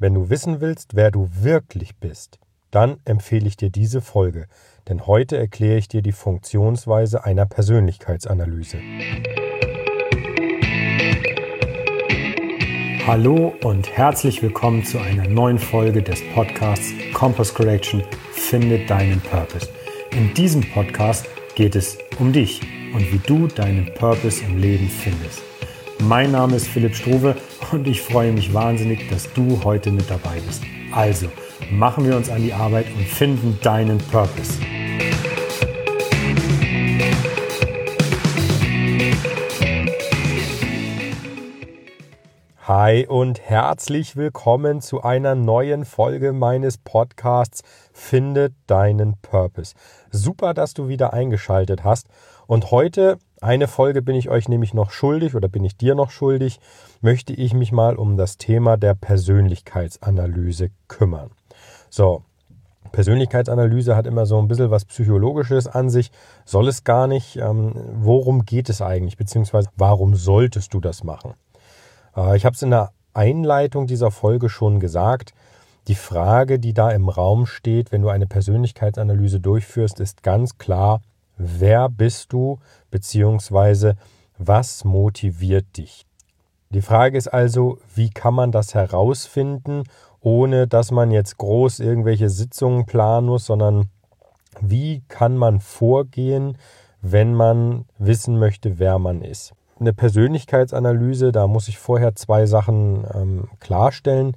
Wenn du wissen willst, wer du wirklich bist, dann empfehle ich dir diese Folge, denn heute erkläre ich dir die Funktionsweise einer Persönlichkeitsanalyse. Hallo und herzlich willkommen zu einer neuen Folge des Podcasts Compass Correction Finde deinen Purpose. In diesem Podcast geht es um dich und wie du deinen Purpose im Leben findest. Mein Name ist Philipp Struve und ich freue mich wahnsinnig, dass du heute mit dabei bist. Also, machen wir uns an die Arbeit und finden deinen Purpose. Hi und herzlich willkommen zu einer neuen Folge meines Podcasts Finde deinen Purpose. Super, dass du wieder eingeschaltet hast. Und heute eine Folge bin ich euch nämlich noch schuldig oder bin ich dir noch schuldig, möchte ich mich mal um das Thema der Persönlichkeitsanalyse kümmern. So, Persönlichkeitsanalyse hat immer so ein bisschen was Psychologisches an sich, soll es gar nicht. Ähm, worum geht es eigentlich, beziehungsweise warum solltest du das machen? Äh, ich habe es in der Einleitung dieser Folge schon gesagt. Die Frage, die da im Raum steht, wenn du eine Persönlichkeitsanalyse durchführst, ist ganz klar, wer bist du beziehungsweise was motiviert dich. Die Frage ist also, wie kann man das herausfinden, ohne dass man jetzt groß irgendwelche Sitzungen planen muss, sondern wie kann man vorgehen, wenn man wissen möchte, wer man ist. Eine Persönlichkeitsanalyse, da muss ich vorher zwei Sachen ähm, klarstellen.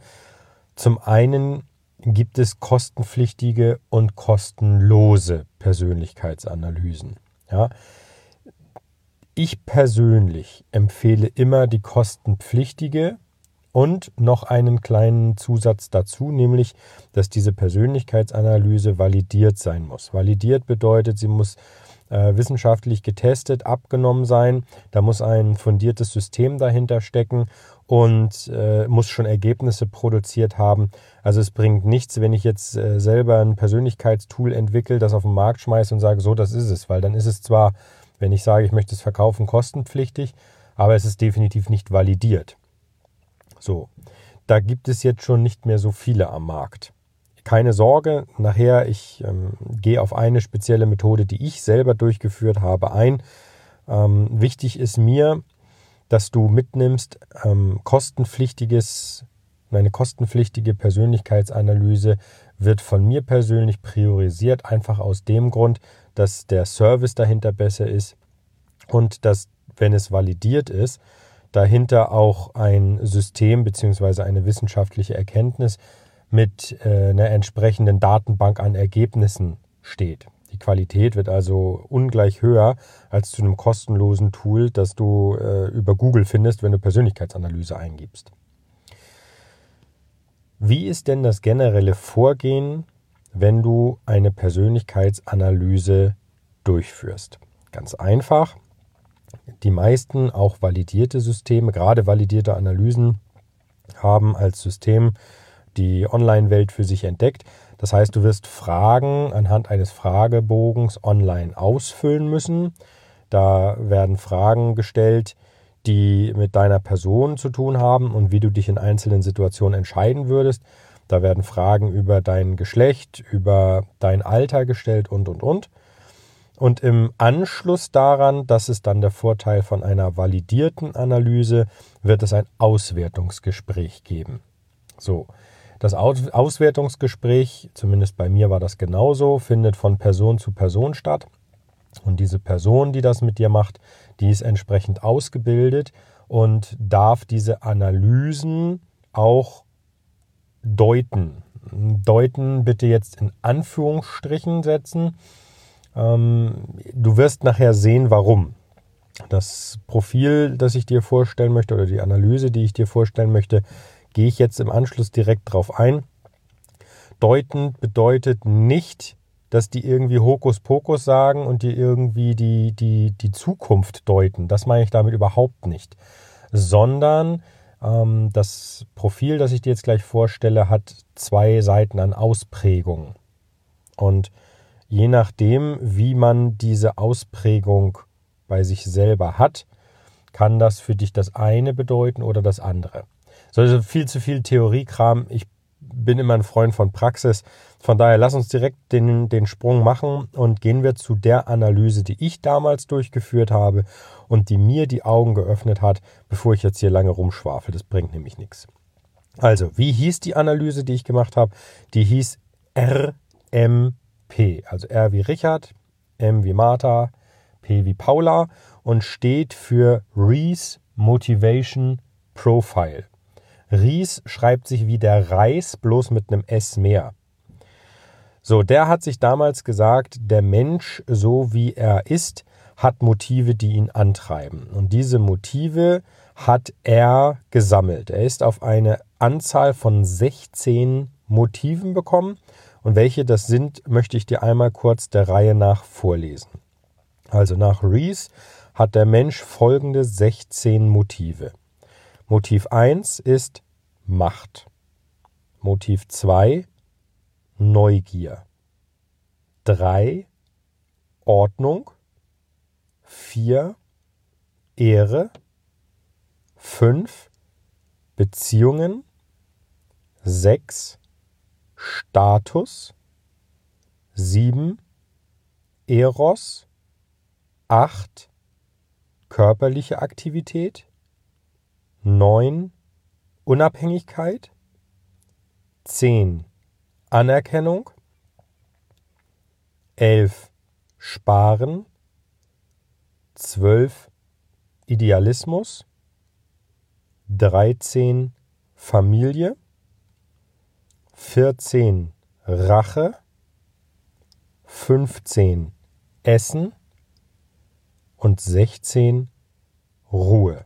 Zum einen gibt es kostenpflichtige und kostenlose Persönlichkeitsanalysen. Ja. Ich persönlich empfehle immer die kostenpflichtige und noch einen kleinen Zusatz dazu, nämlich, dass diese Persönlichkeitsanalyse validiert sein muss. Validiert bedeutet, sie muss äh, wissenschaftlich getestet, abgenommen sein. Da muss ein fundiertes System dahinter stecken und äh, muss schon Ergebnisse produziert haben. Also es bringt nichts, wenn ich jetzt äh, selber ein Persönlichkeitstool entwickle, das auf den Markt schmeiße und sage, so, das ist es, weil dann ist es zwar, wenn ich sage, ich möchte es verkaufen, kostenpflichtig, aber es ist definitiv nicht validiert. So, da gibt es jetzt schon nicht mehr so viele am Markt. Keine Sorge, nachher, ich ähm, gehe auf eine spezielle Methode, die ich selber durchgeführt habe, ein. Ähm, wichtig ist mir, dass du mitnimmst, ähm, kostenpflichtiges, eine kostenpflichtige Persönlichkeitsanalyse wird von mir persönlich priorisiert, einfach aus dem Grund, dass der Service dahinter besser ist und dass, wenn es validiert ist, dahinter auch ein System bzw. eine wissenschaftliche Erkenntnis mit äh, einer entsprechenden Datenbank an Ergebnissen steht. Die Qualität wird also ungleich höher als zu einem kostenlosen Tool, das du äh, über Google findest, wenn du Persönlichkeitsanalyse eingibst. Wie ist denn das generelle Vorgehen, wenn du eine Persönlichkeitsanalyse durchführst? Ganz einfach. Die meisten, auch validierte Systeme, gerade validierte Analysen, haben als System die Online-Welt für sich entdeckt. Das heißt, du wirst Fragen anhand eines Fragebogens online ausfüllen müssen. Da werden Fragen gestellt, die mit deiner Person zu tun haben und wie du dich in einzelnen Situationen entscheiden würdest. Da werden Fragen über dein Geschlecht, über dein Alter gestellt und, und, und. Und im Anschluss daran, das ist dann der Vorteil von einer validierten Analyse, wird es ein Auswertungsgespräch geben. So, das Auswertungsgespräch, zumindest bei mir war das genauso, findet von Person zu Person statt. Und diese Person, die das mit dir macht, die ist entsprechend ausgebildet und darf diese Analysen auch deuten. Deuten bitte jetzt in Anführungsstrichen setzen. Ähm, du wirst nachher sehen, warum. Das Profil, das ich dir vorstellen möchte, oder die Analyse, die ich dir vorstellen möchte, gehe ich jetzt im Anschluss direkt drauf ein. Deuten bedeutet nicht, dass die irgendwie Hokuspokus sagen und die irgendwie die, die, die Zukunft deuten. Das meine ich damit überhaupt nicht. Sondern ähm, das Profil, das ich dir jetzt gleich vorstelle, hat zwei Seiten an Ausprägung. Und je nachdem, wie man diese Ausprägung bei sich selber hat, kann das für dich das eine bedeuten oder das andere. Also viel zu viel Theoriekram. Ich bin immer ein Freund von Praxis. Von daher lass uns direkt den, den Sprung machen und gehen wir zu der Analyse, die ich damals durchgeführt habe und die mir die Augen geöffnet hat, bevor ich jetzt hier lange rumschwafel. Das bringt nämlich nichts. Also, wie hieß die Analyse, die ich gemacht habe? Die hieß RMP. Also R wie Richard, M wie Martha, P wie Paula und steht für Reese Motivation Profile. Ries schreibt sich wie der Reis, bloß mit einem S mehr. So, der hat sich damals gesagt, der Mensch, so wie er ist, hat Motive, die ihn antreiben. Und diese Motive hat er gesammelt. Er ist auf eine Anzahl von 16 Motiven bekommen. Und welche das sind, möchte ich dir einmal kurz der Reihe nach vorlesen. Also nach Rees hat der Mensch folgende 16 Motive. Motiv 1 ist Macht. Motiv 2 Neugier. 3 Ordnung. 4 Ehre. 5 Beziehungen. 6 Status. 7 Eros. 8 körperliche Aktivität. 9 Unabhängigkeit. 10 Anerkennung. 11 Sparen. 12 Idealismus. 13 Familie. 14 Rache. 15 Essen und 16 Ruhe.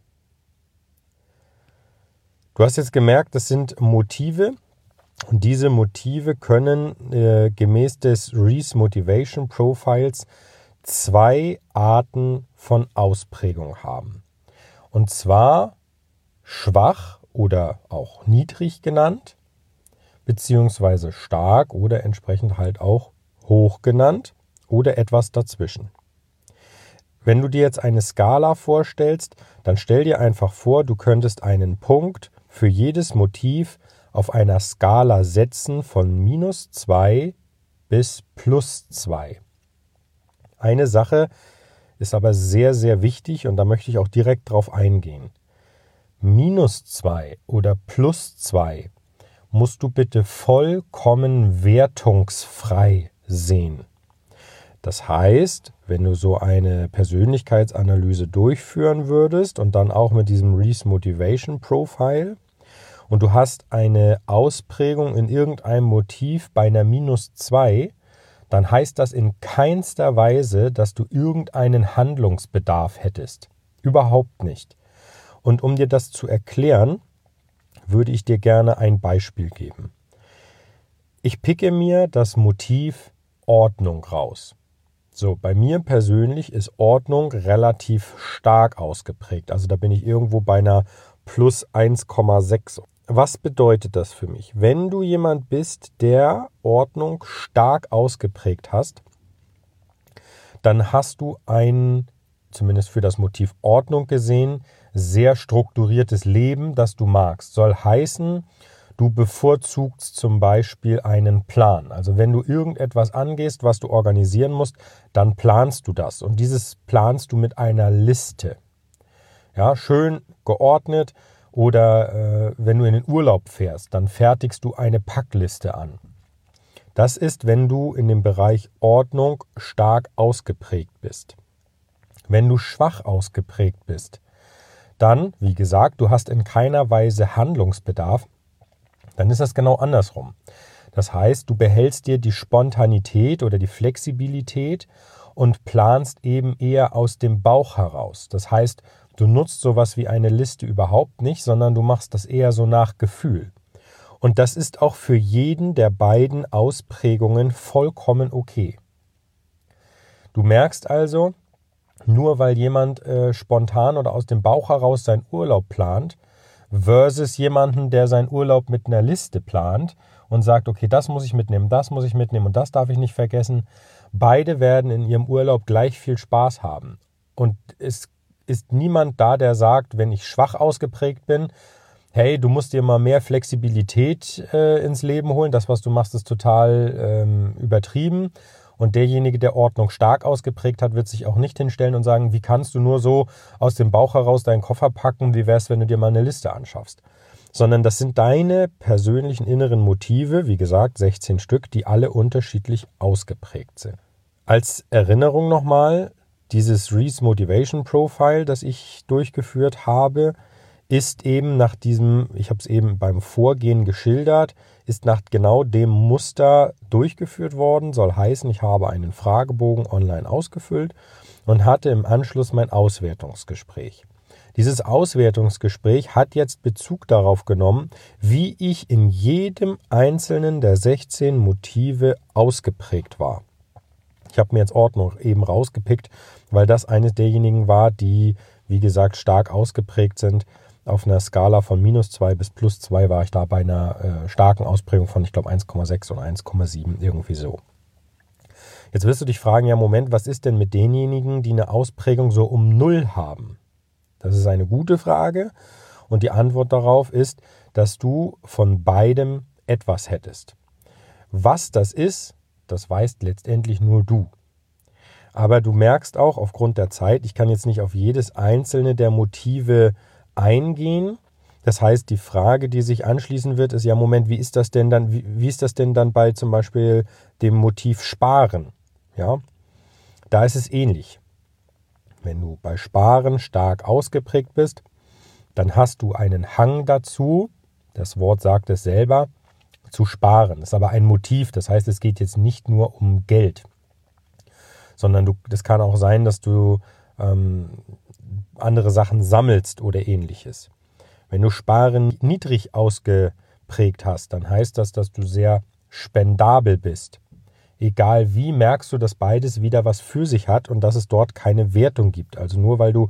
Du hast jetzt gemerkt, das sind Motive und diese Motive können äh, gemäß des Reese Motivation Profiles zwei Arten von Ausprägung haben. Und zwar schwach oder auch niedrig genannt, beziehungsweise stark oder entsprechend halt auch hoch genannt oder etwas dazwischen. Wenn du dir jetzt eine Skala vorstellst, dann stell dir einfach vor, du könntest einen Punkt für jedes Motiv auf einer Skala setzen von minus 2 bis plus 2. Eine Sache ist aber sehr, sehr wichtig und da möchte ich auch direkt drauf eingehen. Minus 2 oder plus 2 musst du bitte vollkommen wertungsfrei sehen. Das heißt, wenn du so eine Persönlichkeitsanalyse durchführen würdest und dann auch mit diesem Reese Motivation Profile, und du hast eine Ausprägung in irgendeinem Motiv bei einer minus 2, dann heißt das in keinster Weise, dass du irgendeinen Handlungsbedarf hättest. Überhaupt nicht. Und um dir das zu erklären, würde ich dir gerne ein Beispiel geben. Ich picke mir das Motiv Ordnung raus. So, bei mir persönlich ist Ordnung relativ stark ausgeprägt. Also da bin ich irgendwo bei einer plus 1,6 was bedeutet das für mich? Wenn du jemand bist, der Ordnung stark ausgeprägt hast, dann hast du ein, zumindest für das Motiv Ordnung gesehen, sehr strukturiertes Leben, das du magst. Soll heißen, du bevorzugst zum Beispiel einen Plan. Also wenn du irgendetwas angehst, was du organisieren musst, dann planst du das. Und dieses planst du mit einer Liste. Ja, schön geordnet oder äh, wenn du in den Urlaub fährst, dann fertigst du eine Packliste an. Das ist, wenn du in dem Bereich Ordnung stark ausgeprägt bist. Wenn du schwach ausgeprägt bist, dann, wie gesagt, du hast in keiner Weise Handlungsbedarf, dann ist das genau andersrum. Das heißt, du behältst dir die Spontanität oder die Flexibilität und planst eben eher aus dem Bauch heraus. Das heißt, Du nutzt sowas wie eine Liste überhaupt nicht, sondern du machst das eher so nach Gefühl. Und das ist auch für jeden der beiden Ausprägungen vollkommen okay. Du merkst also, nur weil jemand äh, spontan oder aus dem Bauch heraus seinen Urlaub plant, versus jemanden, der seinen Urlaub mit einer Liste plant und sagt, okay, das muss ich mitnehmen, das muss ich mitnehmen und das darf ich nicht vergessen. Beide werden in ihrem Urlaub gleich viel Spaß haben. Und es ist niemand da, der sagt, wenn ich schwach ausgeprägt bin, hey, du musst dir mal mehr Flexibilität äh, ins Leben holen, das, was du machst, ist total ähm, übertrieben. Und derjenige, der Ordnung stark ausgeprägt hat, wird sich auch nicht hinstellen und sagen, wie kannst du nur so aus dem Bauch heraus deinen Koffer packen, wie wär's, wenn du dir mal eine Liste anschaffst. Sondern das sind deine persönlichen inneren Motive, wie gesagt, 16 Stück, die alle unterschiedlich ausgeprägt sind. Als Erinnerung nochmal, dieses Reese Motivation Profile, das ich durchgeführt habe, ist eben nach diesem, ich habe es eben beim Vorgehen geschildert, ist nach genau dem Muster durchgeführt worden. Soll heißen, ich habe einen Fragebogen online ausgefüllt und hatte im Anschluss mein Auswertungsgespräch. Dieses Auswertungsgespräch hat jetzt Bezug darauf genommen, wie ich in jedem einzelnen der 16 Motive ausgeprägt war. Ich habe mir jetzt Ordnung eben rausgepickt, weil das eines derjenigen war, die, wie gesagt, stark ausgeprägt sind auf einer Skala von minus 2 bis plus 2 war ich da bei einer äh, starken Ausprägung von, ich glaube, 1,6 und 1,7, irgendwie so. Jetzt wirst du dich fragen, ja, Moment, was ist denn mit denjenigen, die eine Ausprägung so um 0 haben? Das ist eine gute Frage. Und die Antwort darauf ist, dass du von beidem etwas hättest. Was das ist, das weißt letztendlich nur du. Aber du merkst auch aufgrund der Zeit, ich kann jetzt nicht auf jedes einzelne der Motive eingehen. Das heißt, die Frage, die sich anschließen wird, ist ja, Moment, wie ist das denn dann, wie, wie ist das denn dann bei zum Beispiel dem Motiv Sparen? Ja, da ist es ähnlich. Wenn du bei Sparen stark ausgeprägt bist, dann hast du einen Hang dazu, das Wort sagt es selber, zu sparen. Das ist aber ein Motiv, das heißt, es geht jetzt nicht nur um Geld, sondern du, das kann auch sein, dass du ähm, andere Sachen sammelst oder ähnliches. Wenn du Sparen niedrig ausgeprägt hast, dann heißt das, dass du sehr spendabel bist. Egal wie, merkst du, dass beides wieder was für sich hat und dass es dort keine Wertung gibt. Also nur weil du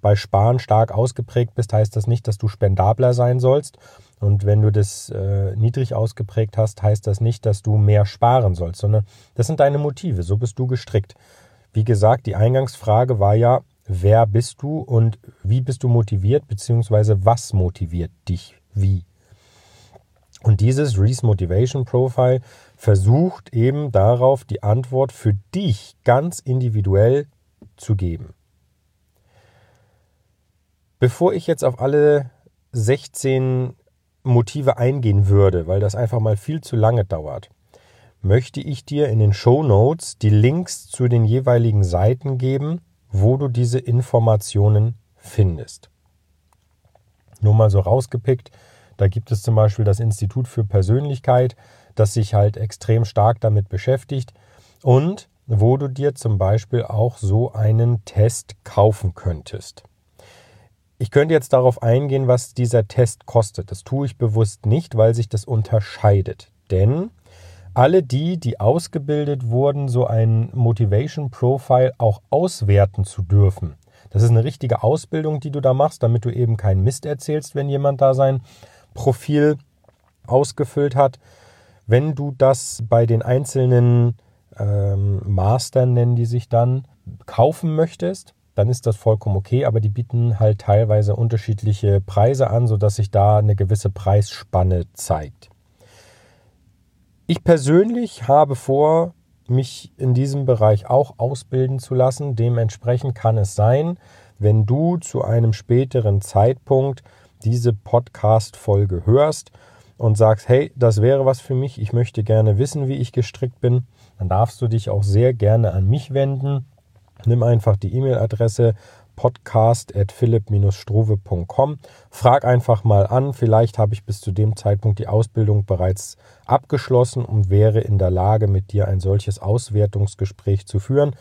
bei Sparen stark ausgeprägt bist, heißt das nicht, dass du spendabler sein sollst. Und wenn du das äh, niedrig ausgeprägt hast, heißt das nicht, dass du mehr sparen sollst, sondern das sind deine Motive. So bist du gestrickt. Wie gesagt, die Eingangsfrage war ja, wer bist du und wie bist du motiviert, beziehungsweise was motiviert dich wie. Und dieses Reese Motivation Profile versucht eben darauf, die Antwort für dich ganz individuell zu geben. Bevor ich jetzt auf alle 16 Motive eingehen würde, weil das einfach mal viel zu lange dauert, möchte ich dir in den Show Notes die Links zu den jeweiligen Seiten geben, wo du diese Informationen findest. Nur mal so rausgepickt, da gibt es zum Beispiel das Institut für Persönlichkeit, das sich halt extrem stark damit beschäftigt und wo du dir zum Beispiel auch so einen Test kaufen könntest. Ich könnte jetzt darauf eingehen, was dieser Test kostet. Das tue ich bewusst nicht, weil sich das unterscheidet. Denn alle die, die ausgebildet wurden, so ein Motivation Profile auch auswerten zu dürfen. Das ist eine richtige Ausbildung, die du da machst, damit du eben keinen Mist erzählst, wenn jemand da sein Profil ausgefüllt hat. Wenn du das bei den einzelnen ähm, Mastern, nennen die sich dann, kaufen möchtest, dann ist das vollkommen okay, aber die bieten halt teilweise unterschiedliche Preise an, sodass sich da eine gewisse Preisspanne zeigt. Ich persönlich habe vor, mich in diesem Bereich auch ausbilden zu lassen. Dementsprechend kann es sein, wenn du zu einem späteren Zeitpunkt diese Podcast-Folge hörst und sagst, hey, das wäre was für mich, ich möchte gerne wissen, wie ich gestrickt bin, dann darfst du dich auch sehr gerne an mich wenden. Nimm einfach die E-Mail-Adresse podcast.philipp-struve.com. Frag einfach mal an, vielleicht habe ich bis zu dem Zeitpunkt die Ausbildung bereits abgeschlossen und wäre in der Lage, mit dir ein solches Auswertungsgespräch zu führen,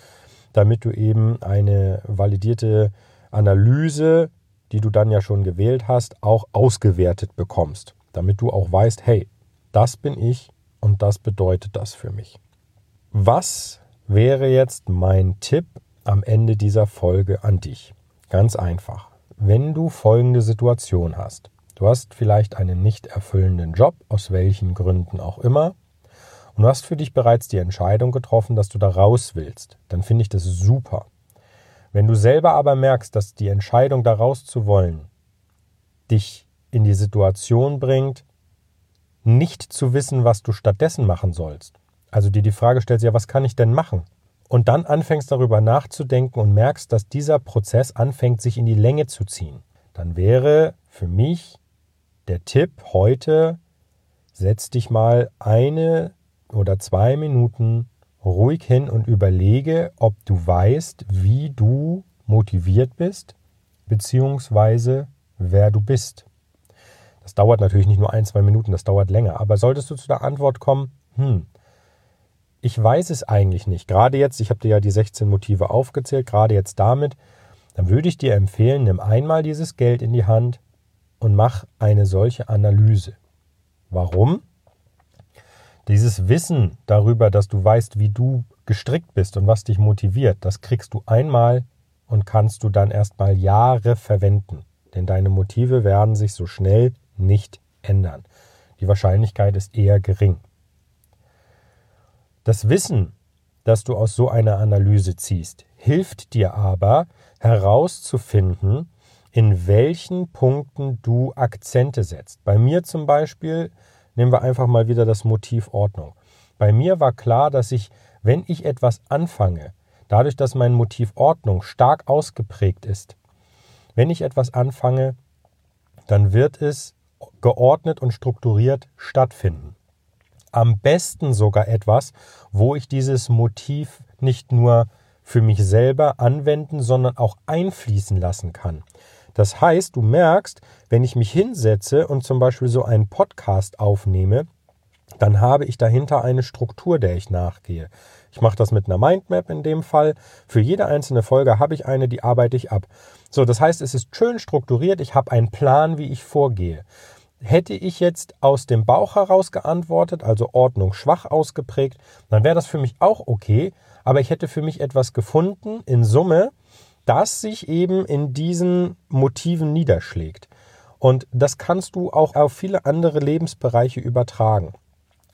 damit du eben eine validierte Analyse, die du dann ja schon gewählt hast, auch ausgewertet bekommst, damit du auch weißt, hey, das bin ich und das bedeutet das für mich. Was wäre jetzt mein Tipp am Ende dieser Folge an dich. Ganz einfach. Wenn du folgende Situation hast. Du hast vielleicht einen nicht erfüllenden Job, aus welchen Gründen auch immer, und du hast für dich bereits die Entscheidung getroffen, dass du da raus willst, dann finde ich das super. Wenn du selber aber merkst, dass die Entscheidung da raus zu wollen dich in die Situation bringt, nicht zu wissen, was du stattdessen machen sollst. Also dir die Frage stellst, ja, was kann ich denn machen? Und dann anfängst darüber nachzudenken und merkst, dass dieser Prozess anfängt, sich in die Länge zu ziehen. Dann wäre für mich der Tipp heute, setz dich mal eine oder zwei Minuten ruhig hin und überlege, ob du weißt, wie du motiviert bist, beziehungsweise wer du bist. Das dauert natürlich nicht nur ein, zwei Minuten, das dauert länger. Aber solltest du zu der Antwort kommen, hm, ich weiß es eigentlich nicht, gerade jetzt, ich habe dir ja die 16 Motive aufgezählt, gerade jetzt damit, dann würde ich dir empfehlen, nimm einmal dieses Geld in die Hand und mach eine solche Analyse. Warum? Dieses Wissen darüber, dass du weißt, wie du gestrickt bist und was dich motiviert, das kriegst du einmal und kannst du dann erstmal Jahre verwenden. Denn deine Motive werden sich so schnell nicht ändern. Die Wahrscheinlichkeit ist eher gering. Das Wissen, das du aus so einer Analyse ziehst, hilft dir aber herauszufinden, in welchen Punkten du Akzente setzt. Bei mir zum Beispiel nehmen wir einfach mal wieder das Motiv Ordnung. Bei mir war klar, dass ich, wenn ich etwas anfange, dadurch, dass mein Motiv Ordnung stark ausgeprägt ist, wenn ich etwas anfange, dann wird es geordnet und strukturiert stattfinden. Am besten sogar etwas, wo ich dieses Motiv nicht nur für mich selber anwenden, sondern auch einfließen lassen kann. Das heißt, du merkst, wenn ich mich hinsetze und zum Beispiel so einen Podcast aufnehme, dann habe ich dahinter eine Struktur, der ich nachgehe. Ich mache das mit einer Mindmap in dem Fall. Für jede einzelne Folge habe ich eine, die arbeite ich ab. So, das heißt, es ist schön strukturiert. Ich habe einen Plan, wie ich vorgehe. Hätte ich jetzt aus dem Bauch heraus geantwortet, also Ordnung schwach ausgeprägt, dann wäre das für mich auch okay. Aber ich hätte für mich etwas gefunden in Summe, das sich eben in diesen Motiven niederschlägt. Und das kannst du auch auf viele andere Lebensbereiche übertragen.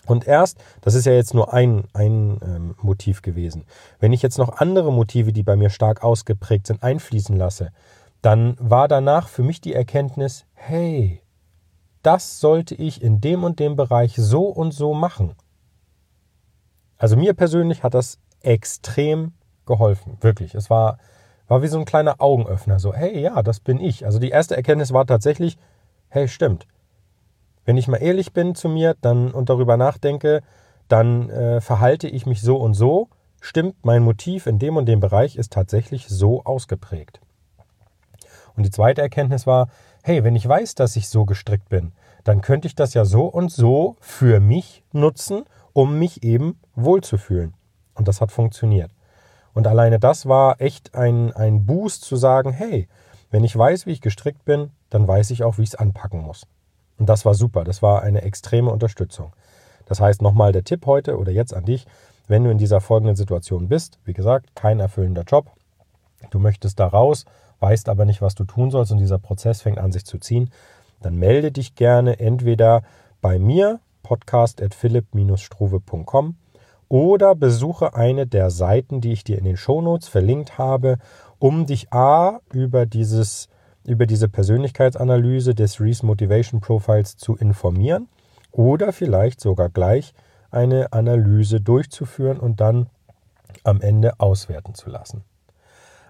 Und erst, das ist ja jetzt nur ein, ein ähm, Motiv gewesen, wenn ich jetzt noch andere Motive, die bei mir stark ausgeprägt sind, einfließen lasse, dann war danach für mich die Erkenntnis, hey, das sollte ich in dem und dem Bereich so und so machen. Also mir persönlich hat das extrem geholfen, wirklich. Es war, war wie so ein kleiner Augenöffner, so, hey, ja, das bin ich. Also die erste Erkenntnis war tatsächlich, hey, stimmt, wenn ich mal ehrlich bin zu mir dann und darüber nachdenke, dann äh, verhalte ich mich so und so. Stimmt, mein Motiv in dem und dem Bereich ist tatsächlich so ausgeprägt. Und die zweite Erkenntnis war, hey, wenn ich weiß, dass ich so gestrickt bin, dann könnte ich das ja so und so für mich nutzen, um mich eben wohlzufühlen. Und das hat funktioniert. Und alleine das war echt ein, ein Boost zu sagen, hey, wenn ich weiß, wie ich gestrickt bin, dann weiß ich auch, wie ich es anpacken muss. Und das war super. Das war eine extreme Unterstützung. Das heißt, nochmal der Tipp heute oder jetzt an dich, wenn du in dieser folgenden Situation bist, wie gesagt, kein erfüllender Job, du möchtest da raus, weißt aber nicht, was du tun sollst und dieser Prozess fängt an sich zu ziehen, dann melde dich gerne entweder bei mir, podcast.philipp-struve.com oder besuche eine der Seiten, die ich dir in den Shownotes verlinkt habe, um dich A über dieses über diese Persönlichkeitsanalyse des Reese Motivation Profiles zu informieren oder vielleicht sogar gleich eine Analyse durchzuführen und dann am Ende auswerten zu lassen.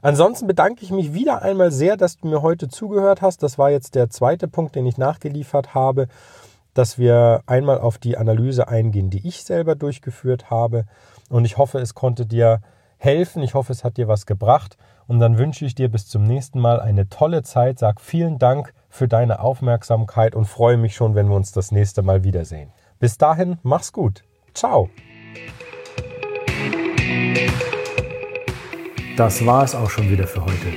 Ansonsten bedanke ich mich wieder einmal sehr, dass du mir heute zugehört hast. Das war jetzt der zweite Punkt, den ich nachgeliefert habe, dass wir einmal auf die Analyse eingehen, die ich selber durchgeführt habe. Und ich hoffe, es konnte dir helfen. Ich hoffe, es hat dir was gebracht. Und dann wünsche ich dir bis zum nächsten Mal eine tolle Zeit. Sag vielen Dank für deine Aufmerksamkeit und freue mich schon, wenn wir uns das nächste Mal wiedersehen. Bis dahin, mach's gut. Ciao. Das war es auch schon wieder für heute.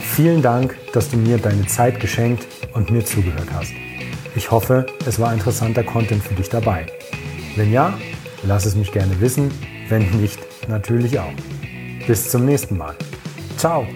Vielen Dank, dass du mir deine Zeit geschenkt und mir zugehört hast. Ich hoffe, es war interessanter Content für dich dabei. Wenn ja, lass es mich gerne wissen. Wenn nicht, natürlich auch. Bis zum nächsten Mal. Ciao.